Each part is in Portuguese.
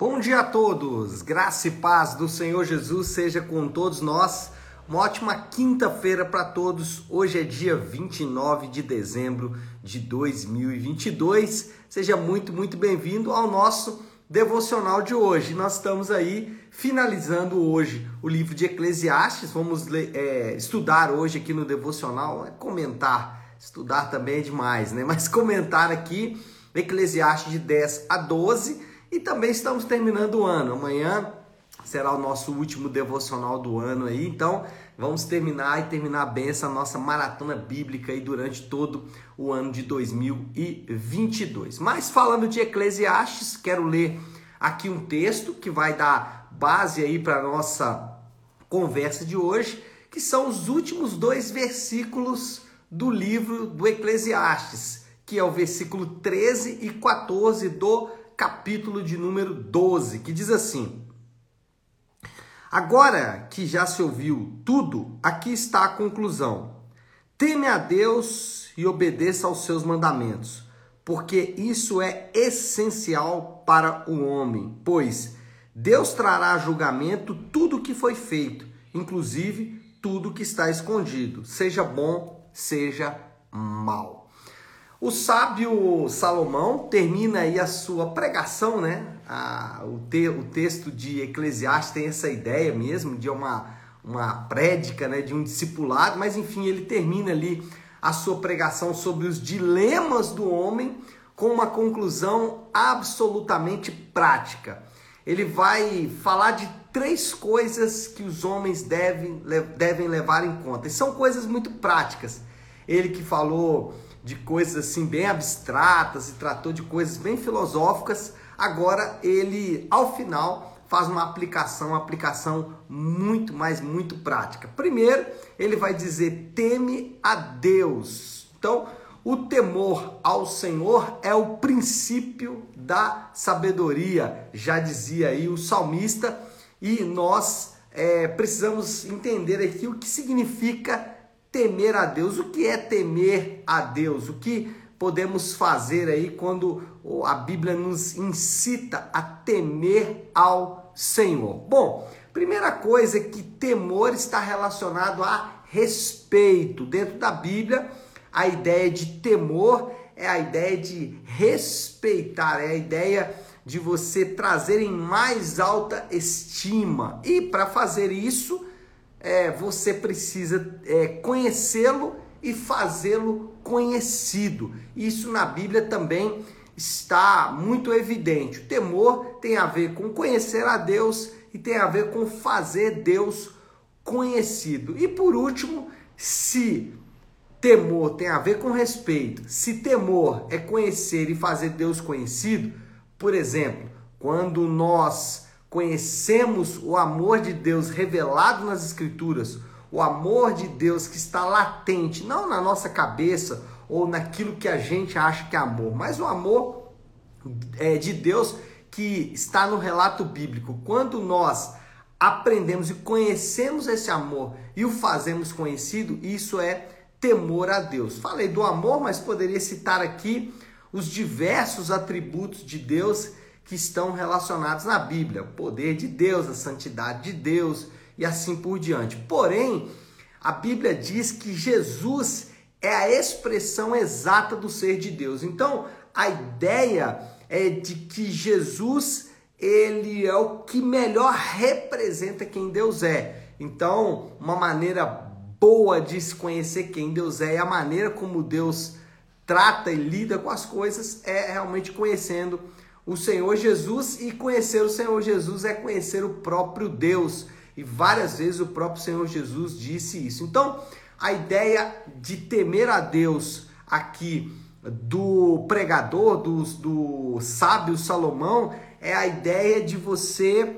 Bom dia a todos, graça e paz do Senhor Jesus seja com todos nós. Uma ótima quinta-feira para todos. Hoje é dia 29 de dezembro de 2022. Seja muito, muito bem-vindo ao nosso devocional de hoje. Nós estamos aí finalizando hoje o livro de Eclesiastes. Vamos ler, é, estudar hoje aqui no devocional, é comentar. Estudar também é demais, né? Mas comentar aqui Eclesiastes de 10 a 12 e também estamos terminando o ano. Amanhã será o nosso último devocional do ano aí. Então, vamos terminar e terminar bem essa nossa maratona bíblica aí durante todo o ano de 2022. Mas falando de Eclesiastes, quero ler aqui um texto que vai dar base aí para nossa conversa de hoje, que são os últimos dois versículos do livro do Eclesiastes, que é o versículo 13 e 14 do capítulo de número 12, que diz assim: Agora que já se ouviu tudo, aqui está a conclusão. Teme a Deus e obedeça aos seus mandamentos, porque isso é essencial para o homem, pois Deus trará a julgamento tudo o que foi feito, inclusive tudo que está escondido, seja bom, seja mal. O sábio Salomão termina aí a sua pregação, né? Ah, o, te, o texto de Eclesiastes tem essa ideia mesmo de uma, uma prédica, né? de um discipulado, mas enfim, ele termina ali a sua pregação sobre os dilemas do homem com uma conclusão absolutamente prática. Ele vai falar de três coisas que os homens devem, devem levar em conta. E são coisas muito práticas. Ele que falou de coisas assim bem abstratas e tratou de coisas bem filosóficas, agora ele ao final faz uma aplicação, uma aplicação muito, mais muito prática. Primeiro, ele vai dizer: teme a Deus. Então, o temor ao Senhor é o princípio da sabedoria, já dizia aí o salmista, e nós é, precisamos entender aqui o que significa temer a Deus. O que é temer a Deus? O que podemos fazer aí quando a Bíblia nos incita a temer ao Senhor? Bom, primeira coisa é que temor está relacionado a respeito. Dentro da Bíblia, a ideia de temor é a ideia de respeitar, é a ideia de você trazer em mais alta estima. E para fazer isso, é, você precisa é, conhecê-lo e fazê-lo conhecido. Isso na Bíblia também está muito evidente. O temor tem a ver com conhecer a Deus e tem a ver com fazer Deus conhecido. E por último, se temor tem a ver com respeito, se temor é conhecer e fazer Deus conhecido, por exemplo, quando nós conhecemos o amor de Deus revelado nas Escrituras, o amor de Deus que está latente, não na nossa cabeça ou naquilo que a gente acha que é amor, mas o amor é, de Deus que está no relato bíblico. Quando nós aprendemos e conhecemos esse amor e o fazemos conhecido, isso é temor a Deus. Falei do amor, mas poderia citar aqui os diversos atributos de Deus que estão relacionados na Bíblia, o poder de Deus, a santidade de Deus e assim por diante. Porém, a Bíblia diz que Jesus é a expressão exata do ser de Deus. Então, a ideia é de que Jesus ele é o que melhor representa quem Deus é. Então, uma maneira boa de se conhecer quem Deus é e a maneira como Deus trata e lida com as coisas é realmente conhecendo o Senhor Jesus e conhecer o Senhor Jesus é conhecer o próprio Deus. E várias vezes o próprio Senhor Jesus disse isso. Então, a ideia de temer a Deus aqui do pregador, do, do sábio Salomão, é a ideia de você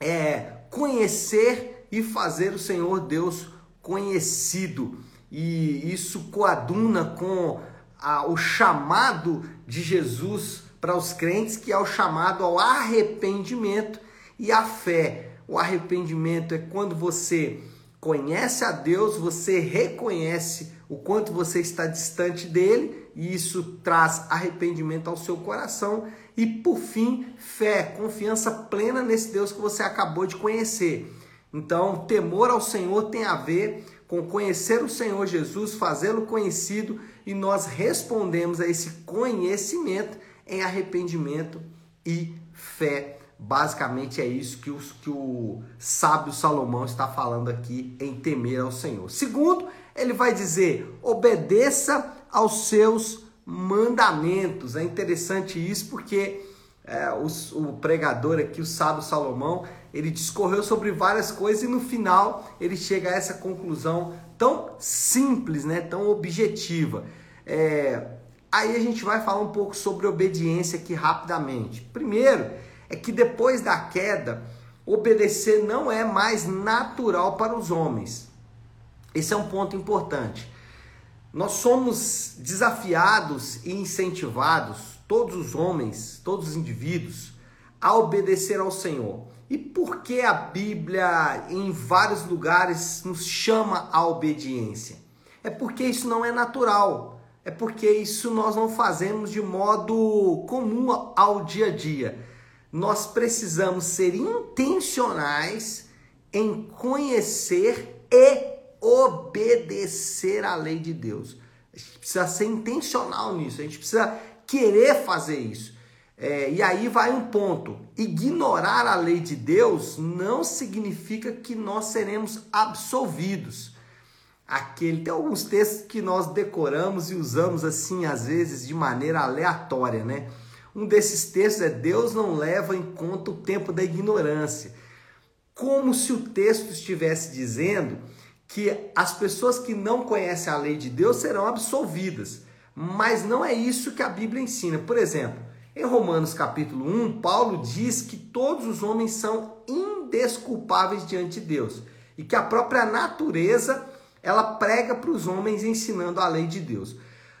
é, conhecer e fazer o Senhor Deus conhecido. E isso coaduna com a, o chamado de Jesus para os crentes, que é o chamado ao arrependimento e à fé. O arrependimento é quando você conhece a Deus, você reconhece o quanto você está distante dele, e isso traz arrependimento ao seu coração. E por fim, fé, confiança plena nesse Deus que você acabou de conhecer. Então, temor ao Senhor tem a ver com conhecer o Senhor Jesus, fazê-lo conhecido, e nós respondemos a esse conhecimento em arrependimento e fé. Basicamente é isso que, os, que o sábio Salomão está falando aqui em temer ao Senhor. Segundo, ele vai dizer: obedeça aos seus mandamentos. É interessante isso porque é, o, o, pregador aqui, o sábio Salomão, ele discorreu sobre várias coisas e no final ele chega a essa conclusão tão simples, né, tão objetiva. É, aí a gente vai falar um pouco sobre obediência aqui rapidamente. Primeiro, é que depois da queda, obedecer não é mais natural para os homens. Esse é um ponto importante. Nós somos desafiados e incentivados, todos os homens, todos os indivíduos, a obedecer ao Senhor. E por que a Bíblia, em vários lugares, nos chama à obediência? É porque isso não é natural. É porque isso nós não fazemos de modo comum ao dia a dia. Nós precisamos ser intencionais em conhecer e obedecer à lei de Deus. A gente precisa ser intencional nisso, a gente precisa querer fazer isso. É, e aí vai um ponto: ignorar a lei de Deus não significa que nós seremos absolvidos. Aquele tem alguns textos que nós decoramos e usamos assim às vezes de maneira aleatória, né? Um desses textos é Deus não leva em conta o tempo da ignorância. Como se o texto estivesse dizendo que as pessoas que não conhecem a lei de Deus serão absolvidas. Mas não é isso que a Bíblia ensina. Por exemplo, em Romanos capítulo 1, Paulo diz que todos os homens são indesculpáveis diante de Deus e que a própria natureza ela prega para os homens ensinando a lei de Deus.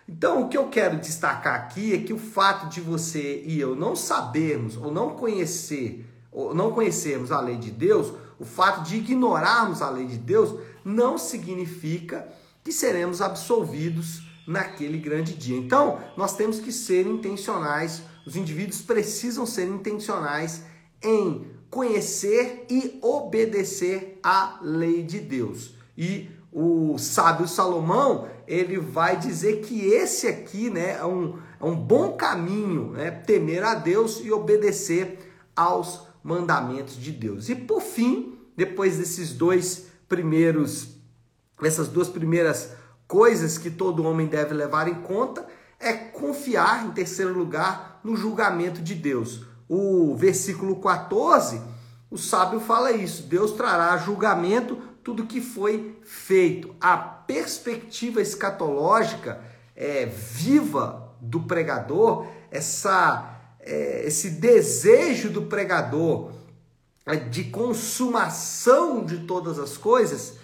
Então, o que eu quero destacar aqui é que o fato de você e eu não sabermos ou não conhecer ou não conhecermos a lei de Deus, o fato de ignorarmos a lei de Deus não significa que seremos absolvidos naquele grande dia. Então, nós temos que ser intencionais, os indivíduos precisam ser intencionais em conhecer e obedecer à lei de Deus. E o sábio Salomão, ele vai dizer que esse aqui né, é, um, é um bom caminho, né, temer a Deus e obedecer aos mandamentos de Deus. E por fim, depois desses dois primeiros, essas duas primeiras coisas que todo homem deve levar em conta é confiar, em terceiro lugar, no julgamento de Deus. O versículo 14, o sábio fala isso: Deus trará julgamento tudo que foi feito. A perspectiva escatológica é, viva do pregador, essa, é, esse desejo do pregador de consumação de todas as coisas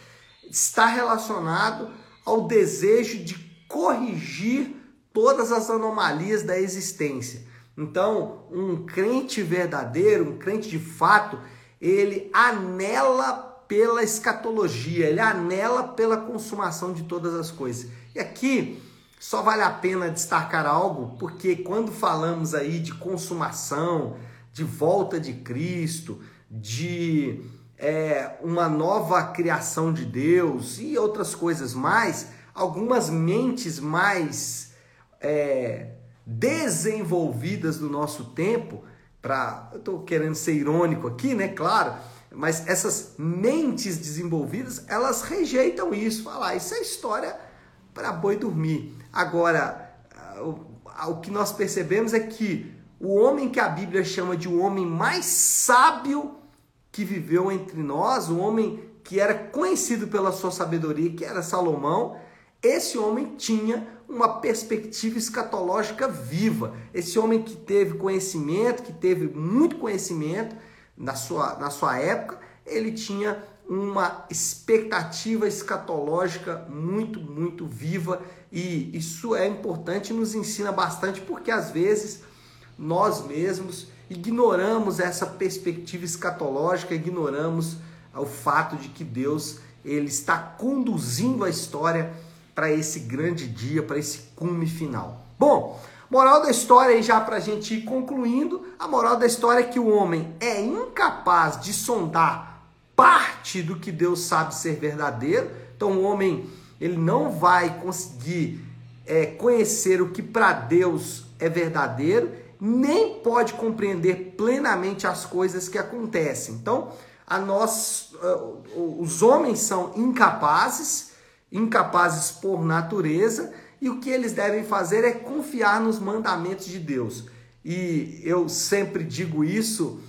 está relacionado ao desejo de corrigir todas as anomalias da existência. Então, um crente verdadeiro, um crente de fato, ele anela pela escatologia, ele anela pela consumação de todas as coisas. E aqui só vale a pena destacar algo, porque quando falamos aí de consumação, de volta de Cristo, de é, uma nova criação de Deus e outras coisas mais, algumas mentes mais é, desenvolvidas do nosso tempo, para eu estou querendo ser irônico aqui, né? Claro, mas essas mentes desenvolvidas elas rejeitam isso, falar ah, isso é história para boi dormir. Agora, o, o que nós percebemos é que o homem que a Bíblia chama de o homem mais sábio que viveu entre nós, o homem que era conhecido pela sua sabedoria, que era Salomão, esse homem tinha uma perspectiva escatológica viva. Esse homem que teve conhecimento, que teve muito conhecimento na sua, na sua época, ele tinha uma expectativa escatológica muito, muito viva e isso é importante e nos ensina bastante porque às vezes nós mesmos ignoramos essa perspectiva escatológica, ignoramos o fato de que Deus ele está conduzindo a história para esse grande dia, para esse cume final. Bom, moral da história aí já para a gente ir concluindo, a moral da história é que o homem é incapaz de sondar parte do que Deus sabe ser verdadeiro. Então o homem ele não vai conseguir é, conhecer o que para Deus é verdadeiro, nem pode compreender plenamente as coisas que acontecem. Então, a nós, uh, os homens são incapazes, incapazes por natureza, e o que eles devem fazer é confiar nos mandamentos de Deus. E eu sempre digo isso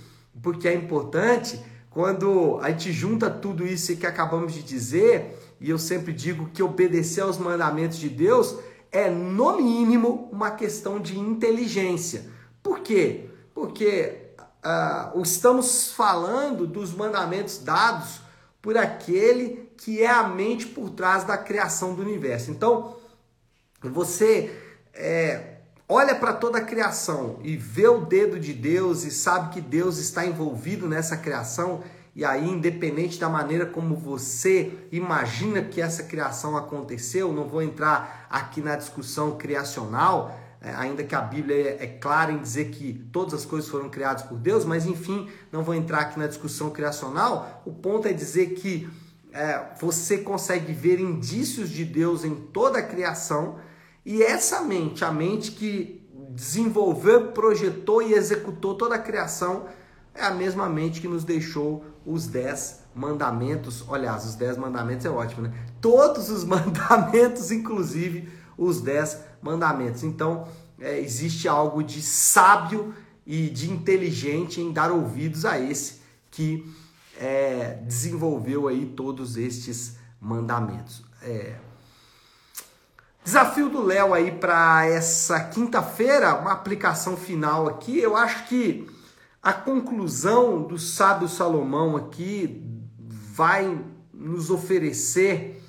porque é importante quando a gente junta tudo isso que acabamos de dizer, e eu sempre digo que obedecer aos mandamentos de Deus é, no mínimo, uma questão de inteligência. Por quê? Porque uh, estamos falando dos mandamentos dados por aquele que é a mente por trás da criação do universo. Então, você é, olha para toda a criação e vê o dedo de Deus e sabe que Deus está envolvido nessa criação. E aí, independente da maneira como você imagina que essa criação aconteceu, não vou entrar aqui na discussão criacional, é, ainda que a Bíblia é, é clara em dizer que todas as coisas foram criadas por Deus, mas enfim, não vou entrar aqui na discussão criacional. O ponto é dizer que é, você consegue ver indícios de Deus em toda a criação e essa mente, a mente que desenvolveu, projetou e executou toda a criação, é a mesma mente que nos deixou os dez mandamentos. Aliás, os dez mandamentos é ótimo, né? Todos os mandamentos, inclusive os dez mandamentos. Então, é, existe algo de sábio e de inteligente em dar ouvidos a esse que é, desenvolveu aí todos estes mandamentos. É... Desafio do Léo aí para essa quinta-feira, uma aplicação final aqui. Eu acho que a conclusão do sábio Salomão aqui vai nos oferecer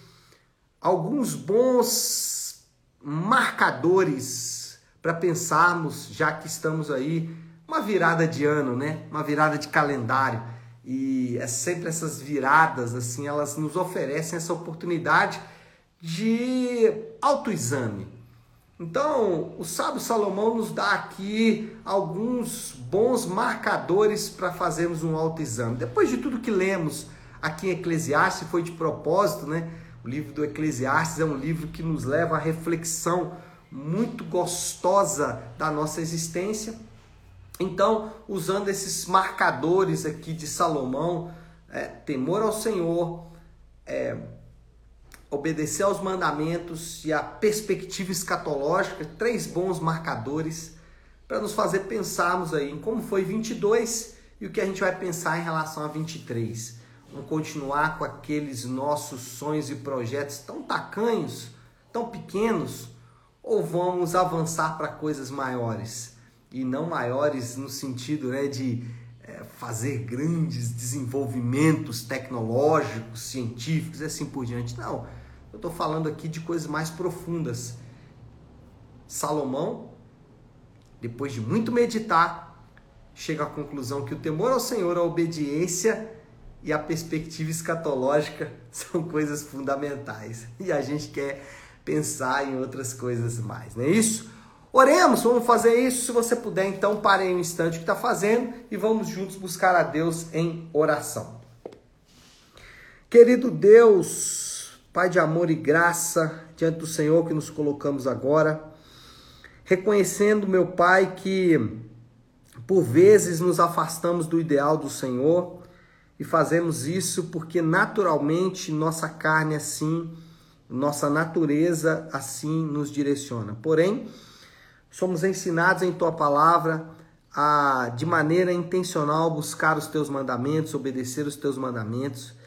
alguns bons marcadores para pensarmos, já que estamos aí, uma virada de ano, né? Uma virada de calendário. E é sempre essas viradas, assim, elas nos oferecem essa oportunidade de autoexame. Então, o sábio Salomão nos dá aqui alguns bons marcadores para fazermos um autoexame. Depois de tudo que lemos aqui em Eclesiastes, foi de propósito, né? O livro do Eclesiastes é um livro que nos leva à reflexão muito gostosa da nossa existência. Então, usando esses marcadores aqui de Salomão, é, temor ao Senhor, é, obedecer aos mandamentos e a perspectiva escatológica, três bons marcadores para nos fazer pensarmos aí em como foi 22 e o que a gente vai pensar em relação a 23. Vamos continuar com aqueles nossos sonhos e projetos tão tacanhos, tão pequenos, ou vamos avançar para coisas maiores? E não maiores no sentido né, de é, fazer grandes desenvolvimentos tecnológicos, científicos e assim por diante. Não, eu estou falando aqui de coisas mais profundas. Salomão, depois de muito meditar, chega à conclusão que o temor ao Senhor, a obediência e a perspectiva escatológica são coisas fundamentais. E a gente quer pensar em outras coisas mais, não é isso? Oremos, vamos fazer isso. Se você puder, então pare aí um instante o que está fazendo e vamos juntos buscar a Deus em oração. Querido Deus, Pai de amor e graça, diante do Senhor que nos colocamos agora, reconhecendo, meu Pai, que por vezes nos afastamos do ideal do Senhor e fazemos isso porque naturalmente nossa carne assim, nossa natureza assim nos direciona. Porém, somos ensinados em tua palavra a de maneira intencional buscar os teus mandamentos, obedecer os teus mandamentos.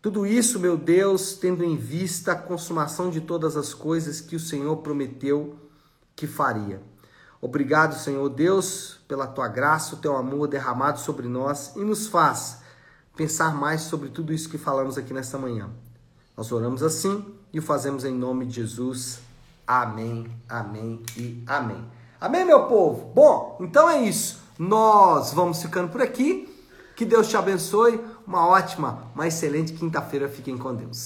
Tudo isso, meu Deus, tendo em vista a consumação de todas as coisas que o Senhor prometeu que faria. Obrigado, Senhor Deus, pela tua graça, o teu amor derramado sobre nós e nos faz pensar mais sobre tudo isso que falamos aqui nesta manhã. Nós oramos assim e o fazemos em nome de Jesus. Amém, amém e amém. Amém, meu povo? Bom, então é isso. Nós vamos ficando por aqui. Que Deus te abençoe. Uma ótima, uma excelente quinta-feira. Fiquem com Deus.